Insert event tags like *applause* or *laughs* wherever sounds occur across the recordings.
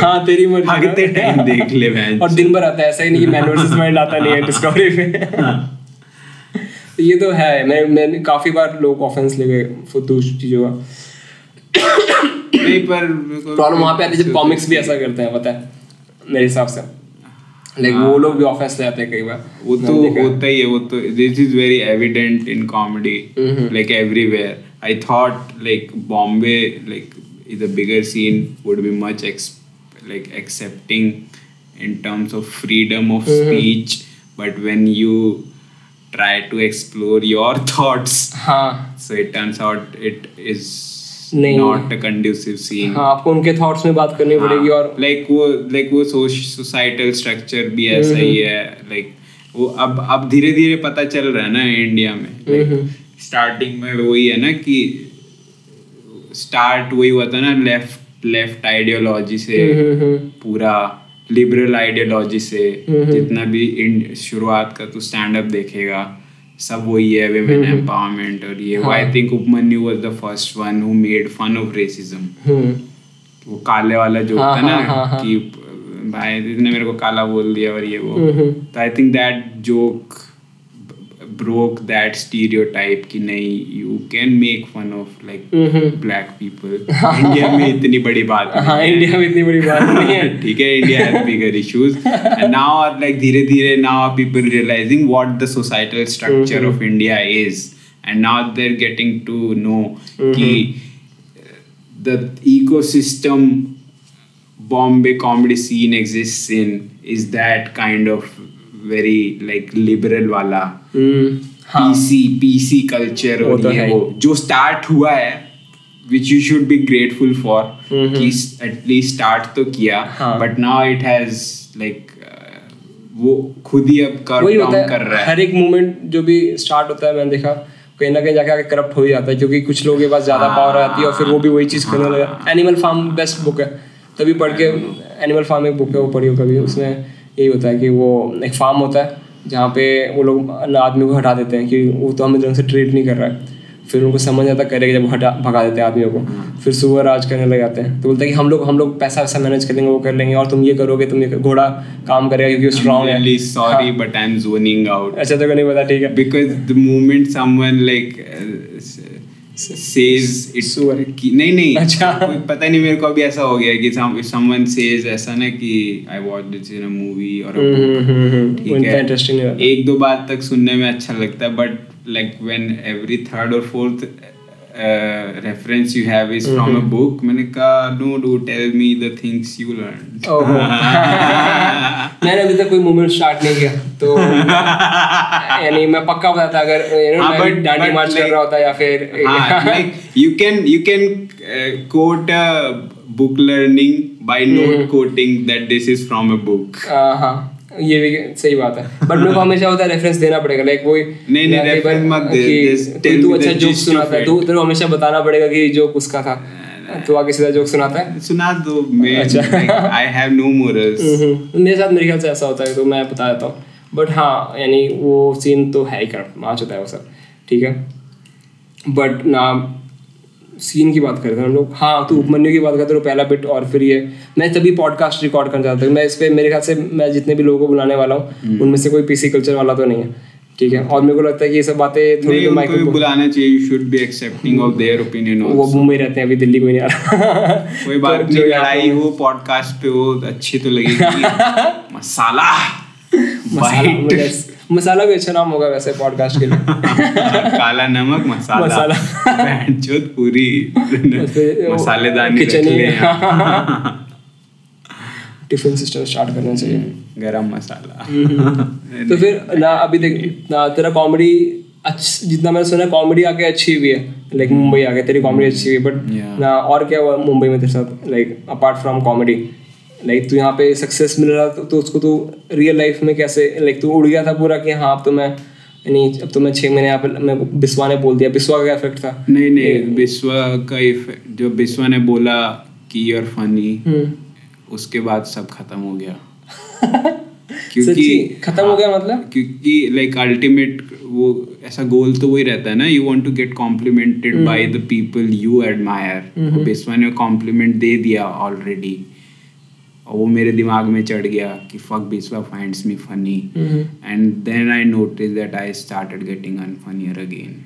हाँ तेरी मर्ज़ी भागते टाइम देख ले मैच। और दिन भर आता है ऐसा ही नहीं कि मैन वर्सेस वाइल्ड आता नहीं है डिस्कवरी पे तो ये तो है मैं मैंने काफ़ी बार लोग ऑफेंस ले गए फुद्दू चीज़ों का। नहीं पर प्रॉब्लम वहाँ पे आती है जब कॉमिक्स भी ऐसा करते हैं पता है मेरे हिसाब से। लाइक वो लोग भी ऑफेंस ले जाते हैं कई बार। वो तो होता ही है वो तो this is very evident in comedy like everywhere I thought like Bombay like is a bigger scene would be much like accepting in terms of freedom of mm-hmm. speech but when you try to thoughts *laughs* हाँ। हाँ, में बात करनी हाँ। पड़ेगी और like वो like वो सोसाइटल स्ट्रक्चर भी ऐसा ही mm-hmm. है लाइक वो अब अब धीरे धीरे पता चल रहा है ना इंडिया में। Starting mm-hmm. में वही है ना कि स्टार्ट वही हुआ था ना लेफ़्ट लेफ़्ट आइडियोलॉजी से पूरा लिबरल आइडियोलॉजी से जितना भी शुरुआत का तू स्टैंड अप देखेगा सब वही है विमेन एम्पावरमेंट और ये। I think Upamanyu was the first one who made fun of racism hmm. वो काले वाला जो हाँ, था ना हाँ, हाँ। कि भाई इसने मेरे को काला बोल दिया और ये वो। हम्म। तो I think that joke broke that stereotype कि नहीं you can make fun of like black people India में इतनी बड़ी बात नहीं हाँ है। इंडिया में इतनी बड़ी बात नहीं है *laughs* ठीक है India has bigger issues and now like धीरे धीरे now people realising what the societal structure of India is and now they are getting to know कि the ecosystem bombay comedy scene exists in is that kind of very like liberal वाला हाँ। PC PC culture और तो ये है वो जो start हुआ है which you should be grateful for कि एटलीस्ट स्टार्ट तो किया हाँ। But now it has like वो खुद ही अब कर डाउन कर रहा है। है हर एक मूवमेंट जो भी स्टार्ट होता है मैंने देखा कहीं ना कहीं जाके आके करप्ट हो ही जाता है क्योंकि कुछ लोगों के पास ज़्यादा पावर आती है और फिर वो भी वही चीज़ करने लगा। एनिमल फार्म बेस्ट बुक है। तभी पढ़ के एनिमल फार्म एक बुक है वो पढ़ी हो कभी उसमें यही होता है कि वो एक फार्म होता है जहाँ पे वो लोग आदमी को हटा देते हैं कि वो तो हमें ढंग से ट्रीट नहीं कर रहा है। फिर उनको समझ आता करेगा जब हटा भगा देते हैं आदमियों को। फिर सुबह राज करने लग जाते हैं। तो बोलते हैं कि हम लोग हम लोग पैसा वैसा मैनेज कर लेंगे वो कर लेंगे और तुम ये करोगे तुम ये कर- घोड़ा काम करेगा क्योंकि स्ट्रांग है। Really sorry but i'm zoning out. अच्छा तो नहीं पता ठीक है। Because the moment someone like says it कि नहीं नहीं अच्छा। कोई पता नहीं मेरे को अभी ऐसा हो गया कि someone says ऐसा ना कि I watched this in a movie or a hmm, book हम्म, हम्म, ठीक है। इंटरेस्टिंग रहता। एक दो बात तक सुनने में अच्छा लगता है but like when every third और fourth reference you have is from. A book मैंने कहा no do tell me the things you learn मैंने अभी तक कोई मूवमेंट स्टार्ट नहीं किया। तो *laughs* यानी मैं पक्का बताता अगर know, हाँ, मैं डांडी मार्च कर रहा होता या फिर हाँ, *laughs* can you can uh, quote a book learning by note quoting that this is from a book. *laughs* हाँ, हाँ ये भी सही बात है। बट मेरे को हमेशा होता है रेफरेंस देना पड़ेगा लाइक वही नहीं, नहीं, reference मत दे, तू अच्छा जोक सुनाता है तू तेरे को हमेशा बताना पड़ेगा कि जोक उसका था। तो आगे सीधा जोक सुनाता है? सुना दो मैं अच्छा। I have no हम्म, मेरे साथ मेरे ख्याल से ऐसा होता है तो मैं बता देता हूँ। बट हाँ यानी वो सीन तो है ही कर माच होता है वो सब ठीक है? बट ना सीन की बात करते हैं हम लोग। हाँ तो उपमन्यु की बात करते हो पहला बिट और फिर ये। मैं तभी पॉडकास्ट रिकॉर्ड करना चाहता हूँ मैं इस पर मेरे ख्याल से मैं जितने भी लोगों को बुलाने वाला हूँ उनमें से कोई पीसी कल्चर वाला तो नहीं है ठीक है? और मेरे को लगता है कि ये सब बातें थोड़ी तो माइक्रो बुलाना चाहिए you should be accepting of their opinion वो मुंबई रहते हैं अभी दिल्ली कोई नहीं आ रहा। कोई बात *laughs* तो नहीं लड़ाई हो पॉडकास्ट पे हो अच्छी तो लगेगी। *laughs* मसाला। *laughs* मसाला मसाला भी अच्छा नाम होगा वैसे पॉडकास्ट के लिए। *laughs* काला नमक मसाला। मसाला। पूरी। ले यहाँ। टिफ़िन सिस्टम स्टार्ट करना चाहिए। गरम मसाला। तो फिर ना अभी देख ना तेरा कॉमेडी अच्छ जितना मैंने सुना कॉमेडी आके अच्छी हुई है। लाइक मुंबई आके तेरी कॉमेडी अच्छी हुई है बट ना और क्या हुआ मुंबई में तेरे साथ? Like apart from comedy like तू यहाँ पे सक्सेस मिल रहा तो, तो उसको तू रियल लाइफ में कैसे लाइक तू उड़ गया था पूरा कि हाँ अब तो मैं नहीं अब तो मैं छः महीने यहाँ पे मैं बिस्वा ने बोल दिया। बिस्वा का क्या इफ़ेक्ट था? नहीं नहीं बिस्वा का इफ- जो बिस्वा ने बोला कि यूर फनी हम्म। उसके बाद सब खत्म हो गया। *laughs* क्योंकि खत्म हो गया मतलब? क्योंकि लाइक अल्टीमेट वो ऐसा गोल तो वही रहता है ना you want to get complimented. By the people you admire Biswa ने कॉम्प्लीमेंट दे दिया ऑलरेडी और वो मेरे दिमाग में चढ़ गया कि fuck Biswa finds me funny and then I notice that I started getting unfunnier again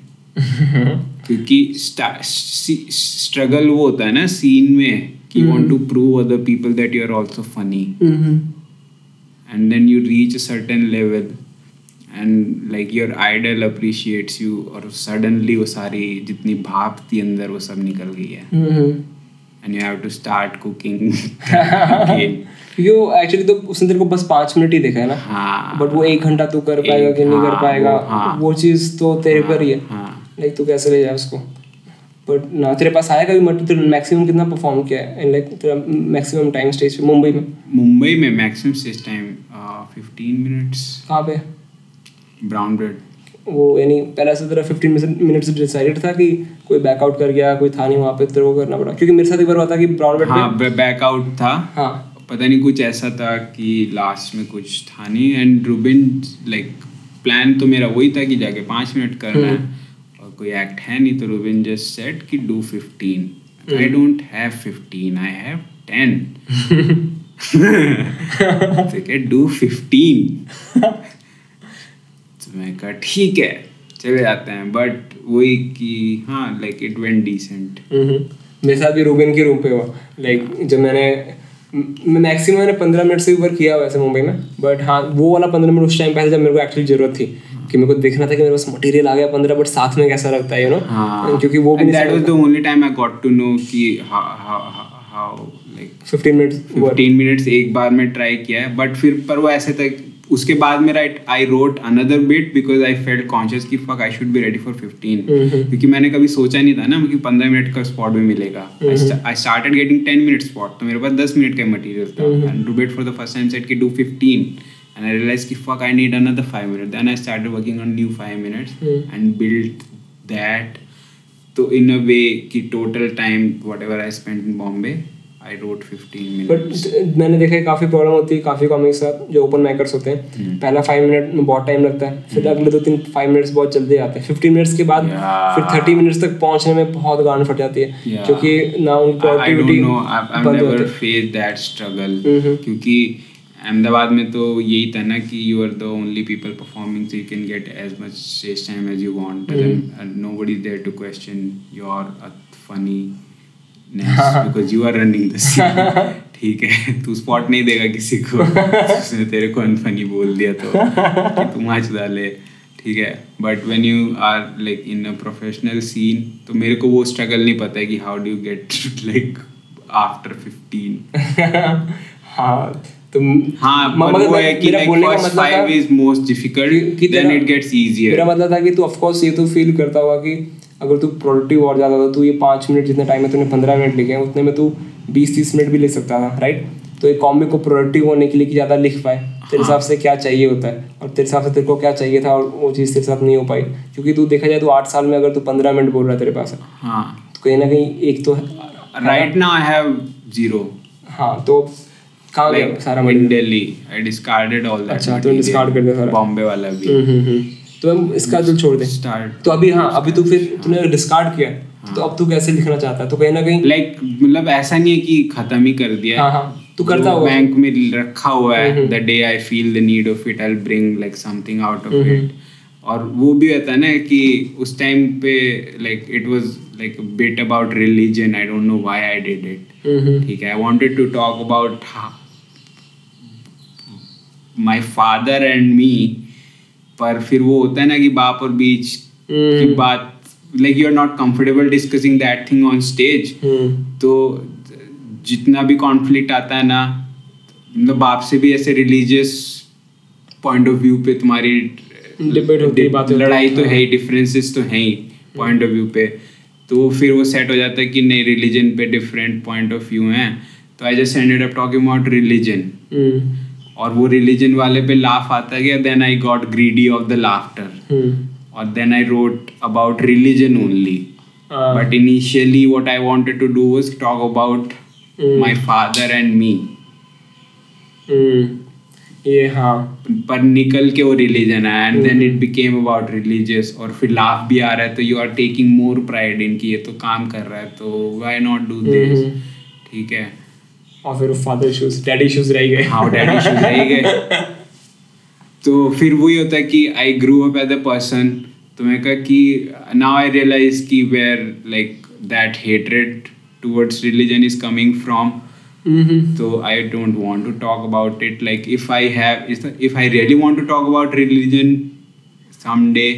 क्योंकि स्ट्रगल वो होता है ना सीन में कि you want to prove other people that you are also funny and then you reach a certain level and like your idol appreciates you और suddenly वो सारी जितनी भाप थी अंदर वो सब निकल गई है। And you have to start cooking *laughs* again. *laughs* क्योंकि एक्चुअली तो उसने तेरे को बस पाँच मिनट ही देखा है ना? हाँ। बट वो एक घंटा तू कर पाएगा कि नहीं कर हाँ, पाएगा वो- हाँ। वो चीज़ तो तेरे पर ही है। हाँ लाइक तू कैसे ले जाए उसको? बट ना तेरे पास आया कभी? मत तेरे मैक्सिमम कितना परफॉर्म किया है? लाइक तेरा मैक्सिमम टाइम स्टेज पे मुंबई में? मुंबई में maximum stage time fifteen minutes कहाँ पे? ब्राउन ब्रेड वो यानी पहले से तेरा फिफ्टीन मिनट्स डिसाइडेड था कि कोई बैकआउट कर गया कोई था नहीं वहाँ पे तेरे को करना पड़ा। क्योंकि मेरे साथ एक बार हुआ था कि ब्राउन बेट हाँ बैकआउट था। हाँ। पता नहीं कुछ ऐसा था कि लास्ट में कुछ था नहीं। एंड रूबिन लाइक प्लान तो मेरा वही था कि जाके पाँच मिनट करना है। और कोई एक्ट है नहीं तो रूबिन जस्ट सेट कि do fifteen I don't have fifteen I have ten do fifteen मैं कहा ठीक है चले जाते हैं बट वही कि हाँ लाइक इट वेंट डिसेंट। मेरे साथ भी रूबिन के रूम पे हुआ। लाइक जब मैंने मैक्सिमम मैंने पंद्रह मिनट से ऊपर किया वैसे मुंबई में बट हाँ वो वाला पंद्रह मिनट उस टाइम पे जब मेरे को एक्चुअली ज़रूरत थी कि मेरे को देखना था कि मेरे पास मटेरियल आ गया पंद्रह बट साथ में कैसा लगता है यू नो हाँ। क्योंकि वो भी that was the only time I got to know कि how like fifteen minutes 15 minutes एक बार में ट्राई किया है बट फिर पर वो ऐसे तक उसके बाद मेरा I wrote another bit because I felt conscious कि fuck I should be ready for 15 क्योंकि मैंने कभी सोचा नहीं था ना कि 15 मिनट का स्पॉट भी मिलेगा I started getting 10 minute spot तो मेरे पास 10 मिनट का मटेरियल था and Rubin for the first time said कि डू 15 and I realized कि fuck I need another five minutes. Then I started working on new five minutes and built that. So in a way कि total time whatever I spent in Bombay, I wrote 15 minutes. But मैंने देखा है काफ़ी problem होती है काफ़ी comics साथ जो ओपन माइकर्स होते हैं पहला फाइव मिनट में बहुत टाइम लगता है फिर अगले दो तीन फाइव मिनट्स बहुत जल्दी आते हैं फिफ्टीन मिनट्स के बाद Yeah. फिर थर्टी मिनट्स तक पहुँचने में बहुत गांड फट जाती है. क्योंकि ना उनकी प्रोडक्टिविटी. Mhm. क्योंकि अहमदाबाद में तो यही था ना कि you are the only people performing so you can get as much stage time as you want nobody is there to question your funny because you are running the scene ठीक है तू स्पॉट नहीं देगा किसी को। उसने तेरे को अनफनी बोल दिया तो कि *laughs* तुम आज डाले। ठीक है but when you are like in a professional scene तो मेरे को वो स्ट्रगल नहीं पता है कि how do get like after fifteen हाँ तो हाँ म- पर मगर वो है कि बोलने का मतलब मोस्ट कि- डिफ़िकल्ट कि देन तेरा- इट गेट्स मेरा मतलब था कि तू ऑफकोर्स ये तो फील करता होगा कि अगर तू प्रोडक्टिव और ज़्यादा था तू ये पाँच मिनट जितना टाइम है तूने पंद्रह मिनट लिखे हैं उतने में तू बीस तीस मिनट भी लिख सकता था राइट तो एक कॉमिक को प्रोडक्टिव होने के लिए कि ज़्यादा लिख पाए तेरे हिसाब से क्या चाहिए होता है? और तेरे हिसाब से तेरे को क्या चाहिए था और वो चीज़ तेरे साथ नहीं हो पाई? क्योंकि तू देखा जाए तो आठ साल में अगर तू पंद्रह मिनट बोल रहा है तेरे पास है। हाँ तो कहीं ना कहीं एक तो right now I have zero हाँ तो कहाँ गया सारा material Delhi I discarded all that अच्छा, तो discard कर दिया सारा। बॉम्बे वाला भी। हम्म, हम्म, हम्म। तो हम इसका जो छोड़ दें। तो अभी हाँ अभी तू फिर तूने डिस्कार्ड किया। तो अब तू कैसे लिखना चाहता है? तो कहीं ना कहीं लाइक मतलब ऐसा नहीं है कि खत्म ही कर दिया हाँ। हाँ तू करता होगा बैंक में रखा हुआ है। The day I feel the need of it I bring like something out of it और वो भी होता है ना कि उस टाइम पे like it was like bit about religion I don't know why I did it ठीक है? I wanted to talk about my father and me पर फिर वो होता है ना कि बाप और बीच mm. की बात like you are not comfortable discussing that thing on stage hmm, तो जितना भी कॉन्फ्लिक्ट आता है ना मतलब बाप से भी ऐसे रिलीजियस पॉइंट ऑफ़ व्यू पे तुम्हारी Debate होती है, बातें लड़ाई तो है ही डिफरेंसेस तो है ही पॉइंट ऑफ़ व्यू पे। तो फिर वो सेट हो जाता है कि नहीं रिलीजन पे डिफरेंट पॉइंट ऑफ़ व्यू हैं। तो I just ended up talking about religion hmm, और वो रिलीजन वाले पे लाफ आता गया then I got greedy of the laughter और then I wrote about religion only हाँ, what i wanted to do was talk about Hmm. my father and me. हम्म, ये हाँ. पर निकल के वो रिलीजन आया and then it became about religious और फिर लाफ भी आ रहा है तो you are taking more pride in कि ये तो काम कर रहा है तो व्हाई नॉट डू दिस। ठीक है. और फिर फादर इश्यूज़ डैडी इश्यूज़ रह गए। हाँ डैडी इश्यूज़ रह गए। तो फिर वही होता है कि I grew up as a person तो मैं कहा कि नाउ आई रियलाइज़ कि where like that hatred towards religion is coming from so i don't want to talk about it. Like if i have if i really want to talk about religion someday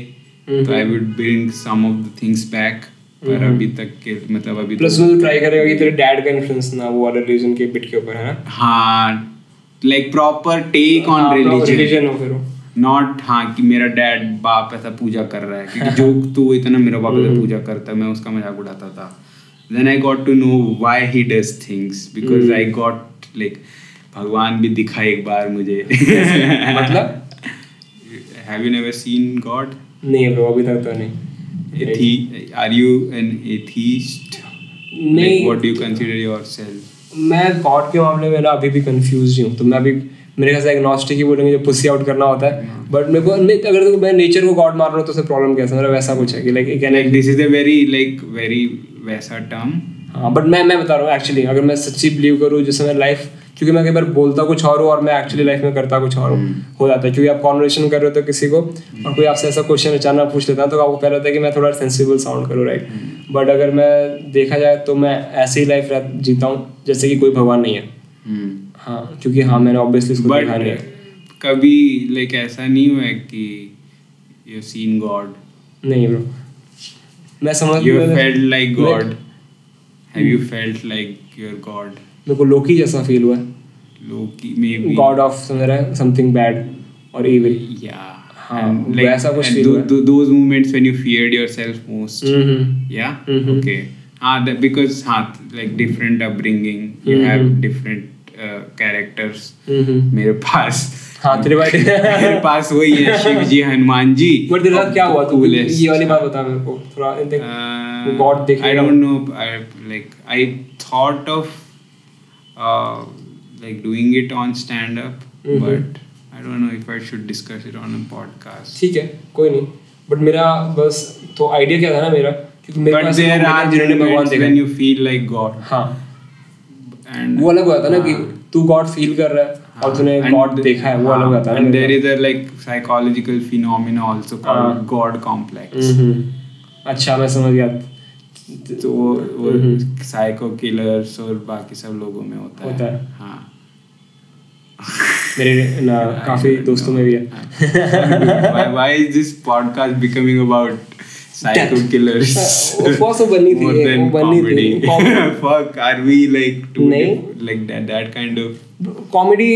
तो I would bring some of the things back पर अभी तक के मतलब अभी plus तो try करेगा कि तेरे डैड का इन्फ्लुएंस ना वो वाला रिलीजन के बिट के ऊपर है ना? हाँ like proper take on religion religion हो फिर नॉट हाँ कि मेरा डैड बाप ऐसा पूजा कर रहा है क्योंकि *laughs* जो तो इतना मेरा बाप ऐसा पूजा करता है मैं उसका मज़ाक उड़ाता था। I got to know why he does things because Hmm. I got like भगवान भी दिखा एक बार मुझे। मतलब? *laughs* Have you never seen God? नहीं ब्रो अभी तक तो नहीं। Athe- are you an atheist? नहीं Like, what do you consider yourself? मैं गॉड के मामले में ना अभी भी कंफ्यूज हूँ तो मैं अभी मेरे ख्याल से एग्नोस्टिक ही बोलेंगे जो पुसी आउट करना होता है बट मेरे को अगर तो मैं नेचर को गॉड मार रहा हूँ तो उसमें प्रॉब्लम कैसा मेरा वैसा कुछ है कि like Like this is a very like very वैसा term. हाँ बट मैं मैं बता रहा हूँ एक्चुअली अगर मैं सच्ची बिलीव करूँ जैसे मैं लाइफ क्योंकि मैं कई बार बोलता कुछ और हूँ और मैं एक्चुअली लाइफ में करता कुछ और हूँ हो जाता है क्योंकि आप कॉन्वर्सेशन कर रहे हो तो किसी को और कोई आपसे ऐसा क्वेश्चन अचानक पूछ लेता है तो आपको पहले होता है कि मैं थोड़ा सेंसिबल साउंड करूँ राइट बट अगर मैं देखा जाए तो मैं ऐसी ही लाइफ जीता हूँ जैसे कि कोई भगवान नहीं है Hmm. हाँ क्योंकि हाँ मैंने ऑब्वियसली इसको देखा नहीं है कभी like ऐसा नहीं हुआ कि you seen God? नहीं ब्रो मैं समझ felt like मैं- God. Have you felt like you're God? मेरे को लोकी जैसा फील हुआ है Loki maybe. गॉड ऑफ़ है समथिंग बैड और इविल Yeah. हाँ, like वैसा कुछ tho- हुआ है। feared yourself most. Yeah. Mhm. Okay. Ah, that because हाँ like different upbringing, you have Mhm. different uh, characters. हम्म मेरे पास हाँ तेरे बात मेरे पास वही है शिव जी हनुमान जी बट तेरे साथ क्या हुआ तू Coolest. ये वाली बात बता मेरे को थोड़ा देख Uh, God देखेगा। I don't know. I like I thought of uh, like doing it on stand up, Mhm. but I don't know if I should discuss it on a podcast. ठीक है कोई नहीं बट मेरा बस तो idea क्या था ना मेरा क्योंकि मेरे But पास are हैं जिन्होंने भगवान देखा है। you feel like God, हाँ and वो अलग हुआ था ना कि हाँ, तू गॉड फील कर रहा है और तूने गॉड देखा है वो अलग हाँ, हुआ था ना And मेरे there is a like psychological phenomena also called हाँ. God complex. पास। हम्म, अच्छा मैं समझ गया तो वो वो हम्म। साइको किलर्स और बाकी सब लोगों में होता है होता है। हाँ मेरे ना काफ़ी दोस्तों में भी है why, why is this podcast becoming about psycho killers Of course वो थी, वो बननी थी। comedy Comedy. fuck are we like too नहीं। diff- like that that kind of comedy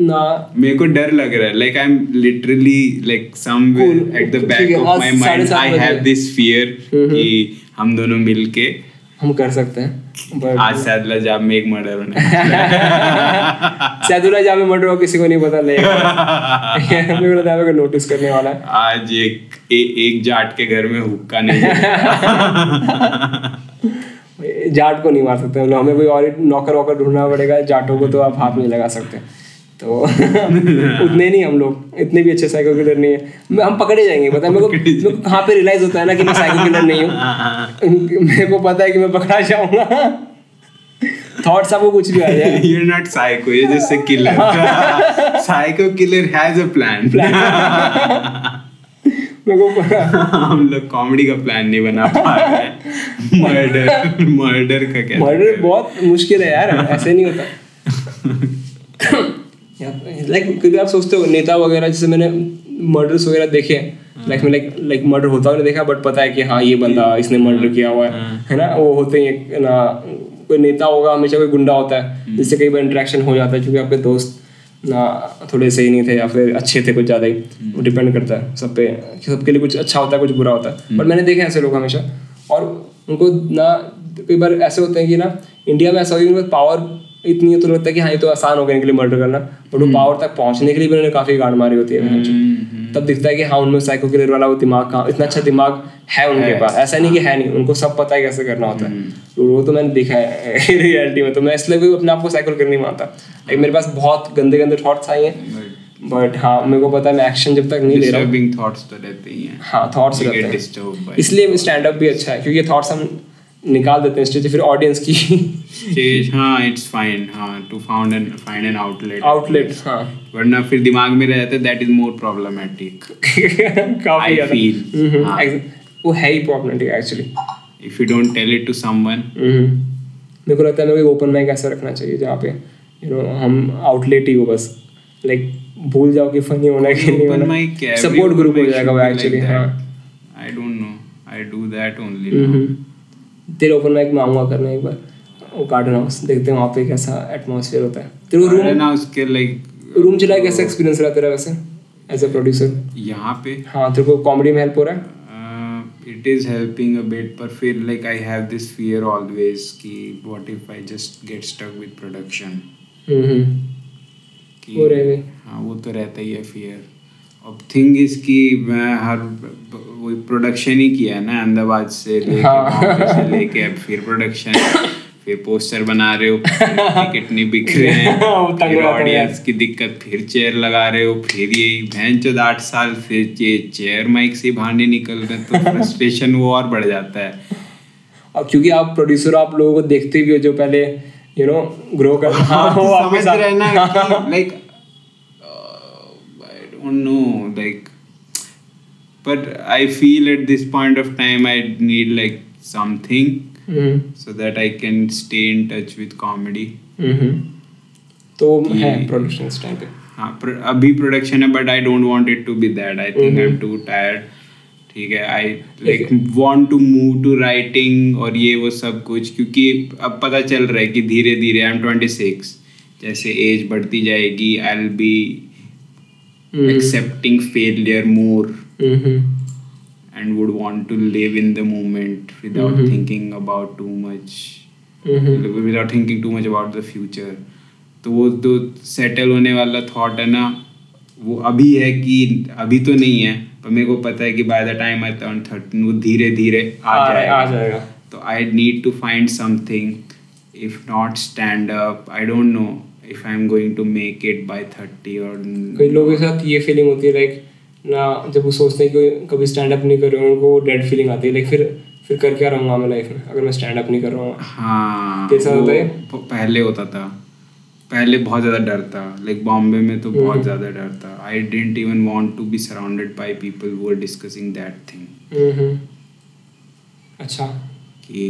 ना मेरे को डर लग रहा है like I'm literally like somewhere Cool. at the ठीक back है, of आज my साढ़े mind सात I बजे। have this fear हम्म। कि हम दोनों मिलके हम कर सकते हैं बट आज सैदला जाब में एक मर्डर होने *laughs* सैदुल्ला जहाँ में मर्डर हो किसी को नहीं पता लेगा *laughs* मेरे को नोटिस करने वाला है है। आज एक ए, एक जाट के घर में हुक्का नहीं *laughs* जाट को नहीं मार सकते हमें कोई और नौकर वॉकर ढूंढना पड़ेगा जाटों को तो आप हाथ नहीं लगा सकते तो उतने नहीं हम लोग। इतने भी अच्छे साइको किलर नहीं है। मैं- हम पकड़े जाएँगे पता है? मेरे को मेरे को कहाँ पे रियलाइज़ होता है ना कि मैं साइको किलर नहीं हूँ। *laughs* मेरे को पता है कि मैं पकड़ा जाऊँगा। थॉट्स आपको कुछ भी आ जाए। *laughs* You're not psycho, you're just a killer. *laughs* psycho killer has a plan. मेरे को हम लोग कॉमेडी का प्लान नहीं बना पा रहे मर्डर मर्डर का क्या मर्डर बहुत मुश्किल है यार ऐसे नहीं होता। लाइक कभी आप सोचते हो नेता वगैरह जैसे मैंने मर्डर्स वगैरह देखे लाइक में लाइक लाइक मर्डर होता हुआ देखा बट पता है कि हाँ ये बंदा इसने मर्डर किया हुआ है है ना? वो होते ही ना कोई नेता होगा हमेशा कोई गुंडा होता है जिससे कई बार इंटरेक्शन हो जाता है क्योंकि आपके दोस्त ना थोड़े सही नहीं थे या फिर अच्छे थे कुछ ज़्यादा ही वो डिपेंड करता है सब पे सबके लिए कुछ अच्छा होता है कुछ बुरा होता है। बट मैंने देखे ऐसे लोग हमेशा और उनको ना कई बार ऐसे होते हैं कि ना इंडिया में ऐसा हो कि पावर इतनी है तो लगता है कि हाँ ये तो आसान हो गया इनके लिए मर्डर करना बट वो पावर तक पहुँचने के लिए भी उन्होंने काफ़ी गांड मारी होती है तब दिखता है कि हाँ उनमें साइको किलर वाला वो दिमाग कहाँ इतना अच्छा दिमाग है उनके पास। ऐसा नहीं कि है। नहीं उनको सब पता है कैसे करना होता है। तो वो तो मैंने देखा है *laughs* रियलिटी में। तो मैं इसलिए भी अपने आप को साइको किलर नहीं मानता। लाइक मेरे पास बहुत गंदे गंदे थॉट्स आए हैं। बट हाँ मेरे को पता है मैं एक्शन जब तक नहीं ले रहा हूँ। थॉट्स तो रहते ही हैं। हाँ थॉट्स रहते हैं। इसलिए स्टैंड अप भी अच्छा है क्योंकि थॉट्स हम निकाल देते हैं स्टेज फिर ऑडियंस की स्टेज हाँ इट्स फाइन हाँ to found an find an outlet outlet हाँ. वरना फिर दिमाग में रह जाता दैट इज़ मोर प्रॉब्लमेटिक काफ़ी I ज़्यादा. हम्म, हाँ। वो है ही problematic actually if you don't tell it to someone मेरे को लगता है मेरे को ओपन माइक ऐसा रखना चाहिए जहाँ पे यू नो हम आउटलेट ही हो बस. लाइक भूल जाओ कि फनी होना है कि नहीं होना. सपोर्ट ग्रुप हो जाएगा वो एक्चुअली हाँ. Know. I do that only now. हम्म। तेरे ओपन माइक में आऊँगा करने एक बार। वो गार्डन हाउस देखते हैं वहाँ पे कैसा एटमोसफियर होता है। तेरे को रूम ना उसके लाइक रूम चला कैसा एक्सपीरियंस रहा तेरा वैसे एज अ प्रोड्यूसर यहाँ पे? हाँ तेरे को कॉमेडी में हेल्प हो रहा है? It is helping a bit पर फिर like I have this fear always कि what if I just get stuck with production. कि वो। हाँ वो तो रहता ही है फियर अब थिंग इज़ कि मैं हर वो प्रोडक्शन ही किया है ना अहमदाबाद से लेके हाँ। से लेके अब फिर प्रोडक्शन फिर पोस्टर बना रहे हो टिकट नहीं बिक रहे हैं *laughs* फिर ऑडियंस की दिक्कत फिर चेयर लगा रहे हो फिर यही भैंस चौदह आठ साल फिर ये चेयर माइक से नहीं निकल रहे तो *laughs* फ्रस्ट्रेशन वो और बढ़ जाता है अब क्योंकि आप प्रोड्यूसर आप लोगों को देखते भी हो जो पहले यू नो ग्रो कर हाँ, *laughs* तो समझ रहे ना like I don't know like but I feel at this point of time I need like something hmm, so that I can stay in touch with comedy. हम्म। तो है प्रोडक्शन इस टाइम पे। हाँ pro- अभी प्रोडक्शन है but I don't want it to be that I think I am too tired ठीक है I like want to move to writing और ये वो सब कुछ क्योंकि अब पता चल रहा है कि धीरे धीरे आई एम ट्वेंटी सिक्स जैसे एज बढ़ती जाएगी I will be accepting failure failure hmm, and would want to live in the moment without Mhm. thinking about too much. Hmm, without thinking too much about the future. तो वो जो settle होने वाला thought है ना वो अभी है कि अभी तो नहीं है पर मेरे को पता है कि by the time I turn thirteen वो धीरे धीरे आ जाएगा। आ जाएगा। तो I need to find something if not stand up I don't know if I am going to make it by thirty और कई लोगों के साथ ये फीलिंग होती है लाइक ना जब वो सोचते हैं कि कभी स्टैंड अप नहीं कर रहे हो उनको डेड फीलिंग आती है लाइक फिर फिर कर क्या रहूँगा मैं लाइफ में अगर मैं स्टैंड अप नहीं कर रहा हूँ। हाँ वो होता है? पहले होता था। पहले बहुत ज़्यादा डर था। लाइक बॉम्बे में तो बहुत हम्म। ज़्यादा डर था। I didn't even want to be surrounded by people who are discussing that thing अच्छा। कि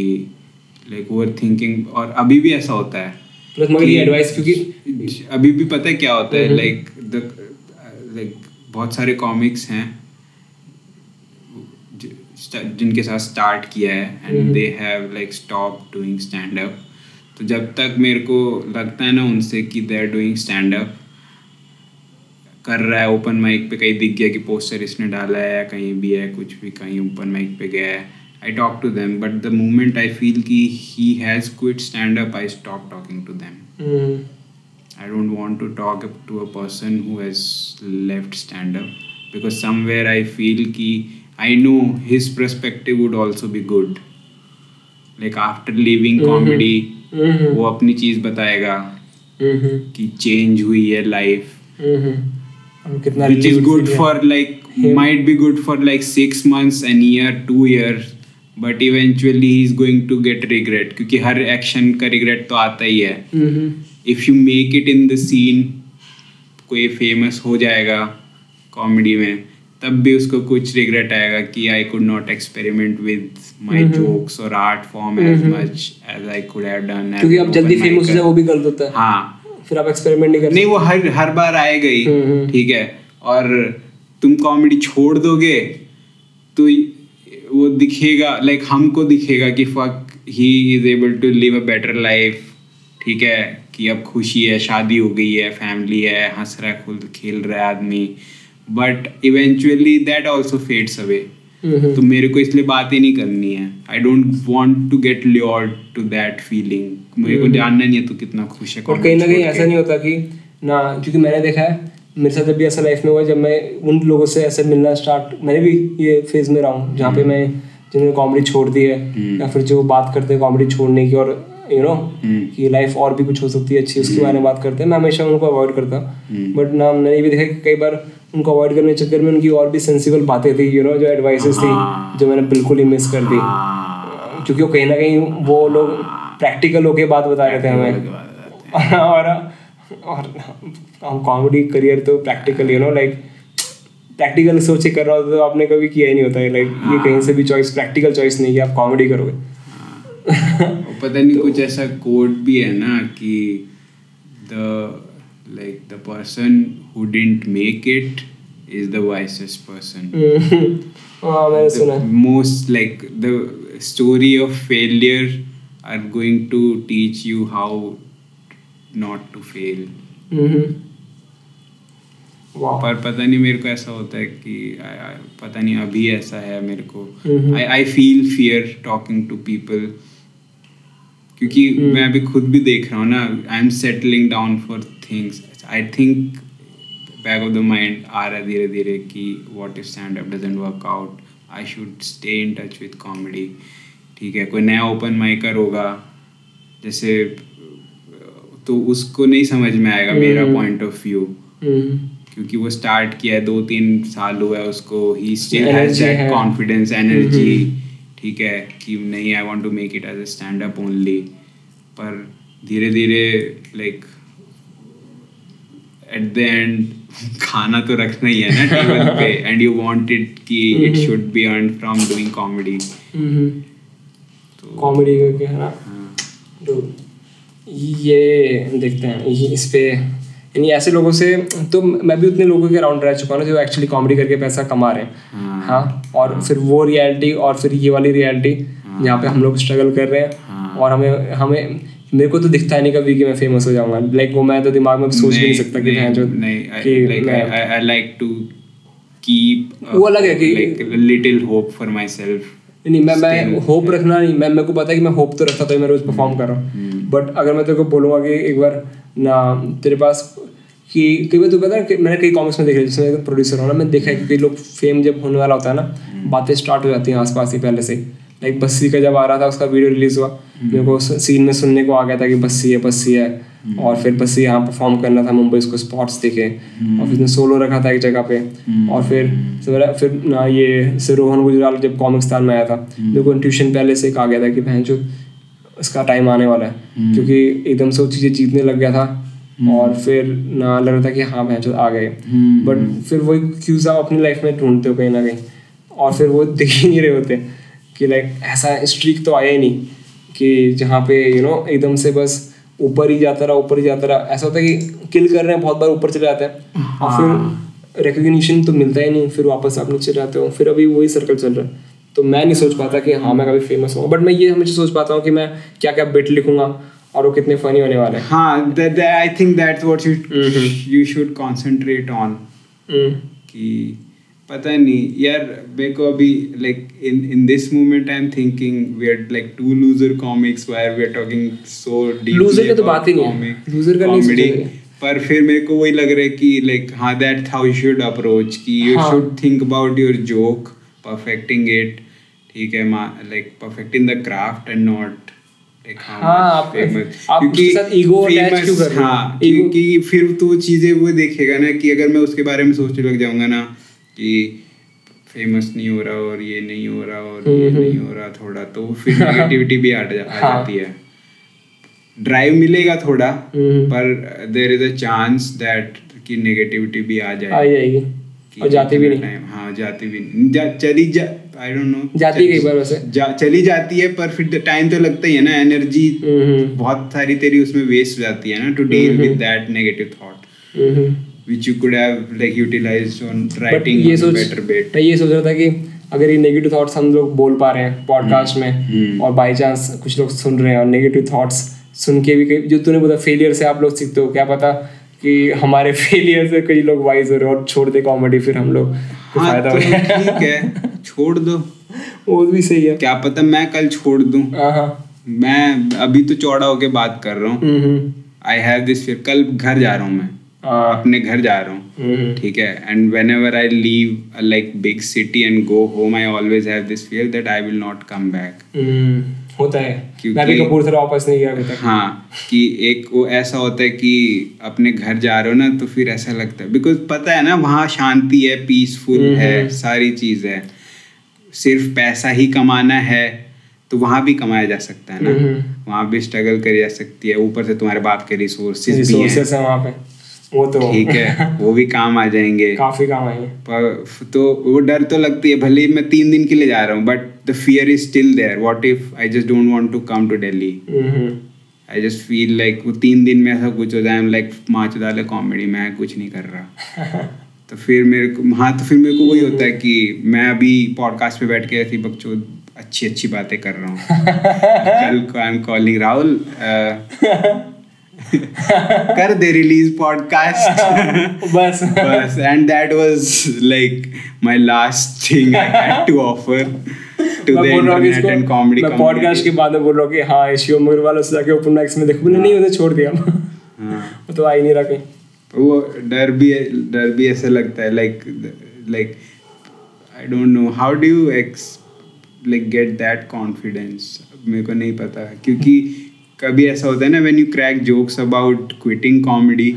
लाइक ओवर थिंकिंग और अभी भी ऐसा होता है प्लस मगर ये एडवाइस क्योंकि अभी भी पता है क्या होता है। लाइक द लाइक बहुत सारे कॉमिक्स हैं जिनके साथ स्टार्ट किया है। And they have like stop doing stand up तो जब तक मेरे को लगता है ना उनसे कि they are doing stand up कर रहा है ओपन माइक पे कहीं दिख गया कि पोस्टर इसने डाला है या कहीं भी है कुछ भी कहीं ओपन माइक पे गया है I talk to them but the moment I feel कि he has quit stand up I stop talking to them I don't want to talk up to a person who has left stand up because somewhere I feel कि I know his perspective would also be good. Like after leaving Mhm. comedy, हम्म, वो अपनी चीज बताएगा हम्म, कि change हुई है life हम्म, और कितना which is relieved good feel for है। like Him. might be good for like six months an year two years but eventually he's going to get regret क्योंकि हर एक्शन का regret तो आता ही है हम्म, if you make it in the scene कोई famous हो जाएगा comedy में तब भी उसको कुछ रिग्रेट आएगा कि I could not experiment with my. Jokes और art form as. Much as I could have done क्योंकि अब जल्दी फ़ेमस हो जाए वो भी गलत होता है। हाँ। फिर आप एक्सपेरिमेंट नहीं कर नहीं वो हर हर बार आएगा ही। हम्म। ठीक है। और तुम कॉमेडी छोड़ दोगे तो वो दिखेगा लाइक हमको दिखेगा कि fuck he is able to live a better life ठीक है। कि अब खुशी है शादी हो गई है फैमिली है हंस रहा है खुद खेल रहा है आदमी। But eventually that also fades away तो मेरे को इसलिए बात ही नहीं करनी है। I don't want to get lured to that feeling मेरे को हम्म। जानना नहीं है तू कितना खुश है और कहीं ना कहीं ऐसा नहीं होता कि ना क्योंकि मैंने देखा है मेरे साथ जब भी ऐसा लाइफ में हुआ जब मैं उन लोगों से ऐसे मिलना स्टार्ट मैंने भी ये फ़ेज़ में रहा हूँ जहाँ पे मैं जिन्होंने कॉमेडी छोड़ दी है हम्म। या फिर जो बात करते हैं कॉमेडी छोड़ने की और यू नो हम्म। कि लाइफ और भी कुछ हो सकती है अच्छी उसके बारे में बात करते हैं। मैं हमेशा उनको अवॉइड करता। बट ना मैंने भी देखा कि कई बार उनको अवॉइड करने के चक्कर में उनकी और भी सेंसिबल बातें थी यू नो जो एडवाइसेस हाँ। थी जो मैंने बिल्कुल ही मिस कर दी। हाँ, क्योंकि वो कहीं ना कहीं वो लोग प्रैक्टिकल होके बात बता रहे थे हमें। *laughs* और और हम कॉमेडी करियर तो practical you know like practical सोच के कर रहा होता तो आपने कभी किया ही नहीं होता। है लाइक ये कहीं से भी चॉइस प्रैक्टिकल चॉइस नहीं है आप कॉमेडी करोगे। *laughs* पता नहीं कुछ ऐसा कोड भी है ना कि the like the person who didn't make it is the wisest person हाँ मैंने सुना है। like the story of failure are going to teach you how not to fail. हम्म। पर पता नहीं मेरे को ऐसा होता है कि पता नहीं अभी ऐसा है मेरे को। I I feel fear talking to people क्योंकि हम्म। मैं अभी खुद भी देख रहा हूँ ना I am settling down for things I think back of the mind आ रहा है धीरे धीरे कि what if stand up doesn't work out I should stay in touch with comedy ठीक है कोई नया ओपन माइकर होगा जैसे तो उसको नहीं समझ में आएगा मेरा हम्म। Point of view. क्योंकि वो स्टार्ट किया है दो तीन साल हुआ है उसको he still has that confidence energy. ठीक है कि नहीं I want to make it as a stand up only पर धीरे धीरे लाइक एट द एंड खाना तो रखना ही है ना टेबल *laughs* पे एंड यू वांट इट कि it. Should be earn from doing comedy comedy करके है ना? हाँ, तो ये देखते हैं ये इस पे यानी ऐसे लोगों से तो मैं भी उतने लोगों के अराउंड रह चुका हूँ जो एक्चुअली कॉमेडी करके पैसा कमा रहे हैं। हाँ। हाँ और फिर वो रियलिटी और फिर ये वाली रियलिटी जहाँ पे हम लोग स्ट्रगल कर रहे हैं हाँ। और हमें हमें मेरे को तो दिखता है नहीं कभी कि मैं फ़ेमस हो जाऊँगा लाइक वो मैं तो दिमाग में सोच भी नहीं सकता कि भैं जो नहीं लाइक मैं आई लाइक टू कीप वो अलग है कि- little hope for myself नहीं मैं मैं होप रखना नहीं मैं मेरे को पता है कि मैं होप तो रखता तो मैं रोज परफॉर्म कर रहा। हूँ बट अगर मैं तेरे को बोलूँगा कि एक बार ना तेरे पास कि कई बार तो पता है मैंने कई कॉमिक्स में देखा है, जिसमें प्रोड्यूसर हूँ ना मैं देखा है कि कई लोग फेम जब होने वाला होता है ना हम्म। बातें स्टार्ट हो जाती हैं आसपास ही पहले से लाइक बस्सी का जब आ रहा था उसका वीडियो रिलीज़ हुआ हम्म। मेरे को सीन में सुनने को आ गया था कि बस्सी है बस्सी है हम्म। और फिर बस्सी यहाँ परफॉर्म करना था मुंबई उसको स्पॉट्स दिखे। और फिर सोलो रखा था एक जगह पे और फिर फिर ना ये से रोहन गुजराल जब कॉमिक्सतान में आया था को इंट्यूशन पहले से कहा गया था कि बहन जो इसका टाइम आने वाला है। क्योंकि एकदम से वो चीज़ें जीतने लग गया था और फिर ना लग रहा था कि हाँ बहन आ गए हम्म। बट फिर वही क्यूज आप अपनी लाइफ में ढूंढते हो कहीं ना कहीं। और फिर वो दिख ही नहीं रहे होते कि लाइक ऐसा स्ट्रीक तो आया ही नहीं कि जहाँ पे यू नो एकदम से बस ऊपर ही जाता रहा ऊपर ही जाता रहा। ऐसा होता है कि किल कर रहे हैं बहुत बार ऊपर चले जाते हैं। और फिर रिकग्निशन तो मिलता ही नहीं फिर वापस आप नीचे जाते हो। फिर अभी वही सर्कल चल रहा है। तो मैं नहीं सोच पाता कि हाँ मैं कभी फ़ेमस हूँ। बट मैं ये हमेशा सोच पाता हूँ कि मैं क्या क्या बिट लिखूँगा। और वो कितने फनी होने वाले हैं हाँ that's what you Mhm. you should concentrate on हम्म, कि पता नहीं यार मेरे को अभी like in in this moment I am thinking we are like two loser comics where we are talking so deep Loser की तो बात ही नहीं है। Loser का नहीं सोचा पर फिर मेरे को वही लग रहा है कि लाइक हाँ that how you should approach कि you. Should think about your joke perfecting it ठीक है like perfecting the craft and not हाँ, आप क्यों कर हाँ? क्योंकि फिर तो चीज़ें वो देखेगा ना कि अगर मैं उसके बारे में सोचने लग जाऊँगा ना कि फ़ेमस नहीं हो रहा और ये नहीं हो रहा और ये हम्म, नहीं हो रहा थोड़ा तो फिर नेगेटिविटी भी आ, जा, आ हाँ। जाती है। ड्राइव मिलेगा थोड़ा हम्म। पर there is a chance that कि नेगेटिविटी भी आ जाए। आ जाएगी। और जाती भी नहीं। हाँ जाती भी नहीं। जा, चली जा आई डोंट नो जाती कई बार वैसे। जा, चली जाती है पर फिर टाइम तो लगता ही है ना एनर्जी बहुत सारी तेरी उसमें वेस्ट हो जाती है ना to deal with that negative thought which you could have like utilized on but writing ये सोच better bit. मैं ये सोच रहा था कि अगर ये नेगेटिव थॉट्स हम लोग बोल पा रहे हैं पॉडकास्ट में। और बाई चांस कुछ लोग सुन रहे हैं और नेगेटिव थॉट्स सुन के भी जो तूने बोला फेलियर से आप लोग सीखते हो क्या पता कि हमारे *laughs* फेलियर से कई लोग वाइज हो रहे हैं और छोड़ दे कॉमेडी फिर हम लोग हाँ फ़ायदा तो ठीक है। *laughs* छोड़ दो। वो भी सही है। क्या पता मैं कल छोड़ दूँ। हाँ हाँ। मैं अभी तो चौड़ा होके बात कर रहा हूँ। हम्म, हम्म, आई हैव दिस फिर कल घर जा रहा हूँ मैं। हाँ, अपने घर जा रहा हूँ। हम्म, ठीक है? And whenever I leave like big city and go home I always have this fear that I will not come back hmm, होता है। क्योंकि- मैं भी कपूरथला वापस नहीं गया अभी तक। हाँ कि एक वो ऐसा होता है कि अपने घर जा रहे हो ना तो फिर ऐसा लगता है। बिकॉज़ पता है ना वहाँ शांति है पीसफुल हम्म, है हम्म। सारी चीज़। है सिर्फ़ पैसा ही कमाना है तो वहाँ भी कमाया जा सकता है ना? हम्म। वहाँ भी स्ट्रगल करी जा सकती है। ऊपर से तुम्हारे बाप के रिसोर्सेज भी हैं। है वहाँ पे। वो तो ठीक है *laughs* वो भी काम आ जाएँगे। काफ़ी काम आएँगे। पर तो वो डर तो लगती है भले ही मैं तीन दिन के लिए जा रहा हूँ but the fear is still there what if I just don't want to come to Delhi I just feel like वो तीन दिन में ऐसा कुछ हो जाए लाइक माच डाले कॉमेडी मैं कुछ नहीं कर रहा। *laughs* तो फिर मेरे को हाँ तो फिर मेरे को वही होता है कि मैं अभी पॉडकास्ट पे बैठ के ऐसी बकचोद अच्छी अच्छी बातें कर रहा हूँ। कल को आई एम कॉलिंग राहुल कर दे रिलीज़ पॉडकास्ट *laughs* बस। बस and that was like my last thing I had to offer to the हूँ इंटरनेट एंड कॉमेडी मैं पॉडकास्ट के बाद बोल रहा हूँ कि हाँ इस शो वालों से जाके ओपन माइक्स में देखो मैंने नहीं उन्हें छोड़ दिया। हाँ। *laughs* तो आ ही नहीं रहा कहीं। वो डर भी डर भी ऐसा लगता है like like I don't know how do you ex like get that confidence मेरे को नहीं पता क्योंकि कभी ऐसा होता है ना when you crack jokes about quitting comedy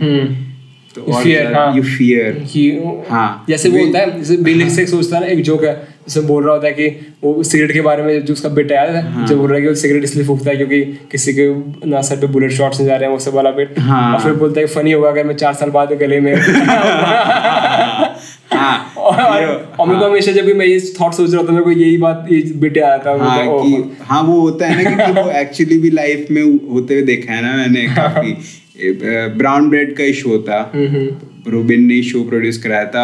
तो हाँ। यू फियर कि हाँ। जैसे वो होता है जैसे बिल से सोचता है ना एक जोक है जैसे बोल रहा होता है कि वो सिगरेट के बारे में जो उसका बिट आया हाँ। जो बोल रहा है कि वो सिगरेट इसलिए फूकता है क्योंकि किसी के ना सर पे बुलेट शॉट्स नहीं जा रहे हैं वो सब वाला बिट हाँ। और फिर बोलता है फनी होगा अगर मैं चार साल बाद गले में *laughs* हाँ। और और मेरे को हमेशा जब भी मैं ये थॉट सोच रहा था मेरे को यही बात ये बिट आया था हाँ कि हाँ वो होता है ना क्योंकि वो एक्चुअली भी लाइफ में होते हुए देखा है ना मैंने काफ़ी *laughs* ब्राउन ब्रेड का ही शो था रूबिन ने शो प्रोड्यूस कराया था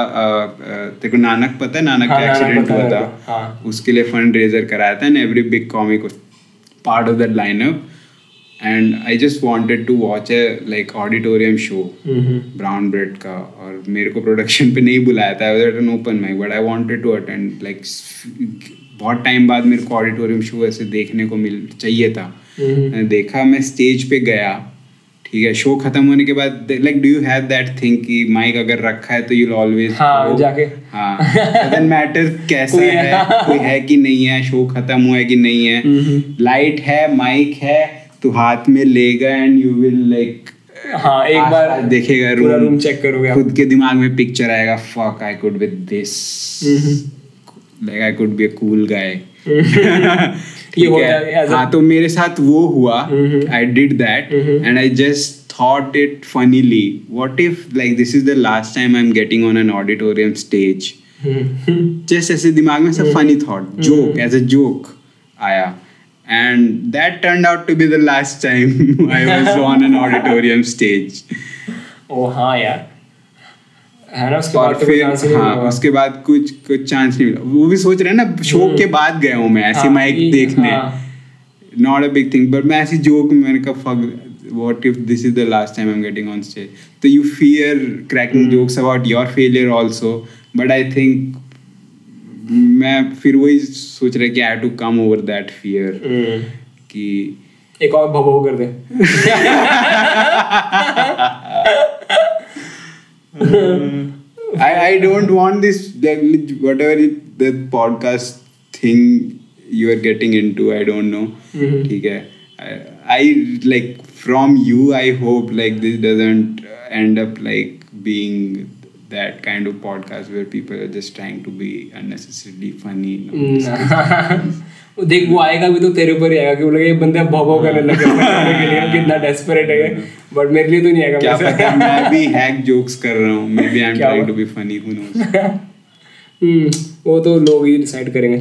तेरे को नानक पता है? नानक हाँ, का एक्सीडेंट हुआ था। हाँ। उसके लिए फंड रेजर कराया था and every big comic part of that lineup and I just wanted to watch a like auditorium show brown bread का और मेरे को प्रोडक्शन पे नहीं बुलाया था। At an open mic but I wanted to attend like बहुत time बाद मेरे को ऑडिटोरियम शो ऐसे देखने को मिल चाहिए था। मैंने देखा मैं स्टेज पे गया। ठीक है शो खत्म होने के बाद like do you have that thing कि माइक अगर रखा है तो यू ऑलवेज हाँ, जाके। हाँ मैटर *laughs* कैसा कोई है है। कोई है कि नहीं है शो खत्म हुआ है कि नहीं है। लाइट है माइक है तो हाथ में लेगा एंड यू विल लाइक हाँ एक बार देखेगा पूरा रूम चेक करोगे खुद के दिमाग में पिक्चर आएगा fuck I could with this. Like I could be a cool guy होता है हाँ तो मेरे साथ वो हुआ हम्म। I did that hmm. And I just thought it funnily what if like this is the last time i'm getting on an auditorium stage hmm, just ऐसे दिमाग में सब funny thought joke as a joke आया and that turned out to be the last time I was on an auditorium stage ओ हाँ यार है ना उसके बाद और तो फिर ही उसके बाद कुछ कुछ चांस नहीं मिला। वो भी सोच रहे हैं ना शो के बाद गया हूँ मैं ऐसे माइक देखने। हाँ। Not a big thing but मैं ऐसी जोक मैंने कहा fuck what if this is the last time i'm getting on stage? so you fear cracking jokes about your failure also but i think मैं फिर वही सोच रहा कि I to come over that fear हम्म, कि एक और भबो कर दे। *laughs* *laughs* I, I don't want this whatever it, the podcast thing you are getting into. I don't know. Mm-hmm. Okay. I, I like from you. I hope like this doesn't end up like being that kind of podcast where people are just trying to be unnecessarily funny. You *laughs* know, देख वो आएगा भी तो तेरे ऊपर ही आएगा कि बोलेगा ये बंदे भाव भाव करने लगे के लिए कितना डेस्परेट है। बट मेरे लिए तो नहीं आएगा क्या पता मैं भी हैक जोक्स कर रहा हूँ maybe I am trying to be funny who knows वो तो लोग ही डिसाइड करेंगे।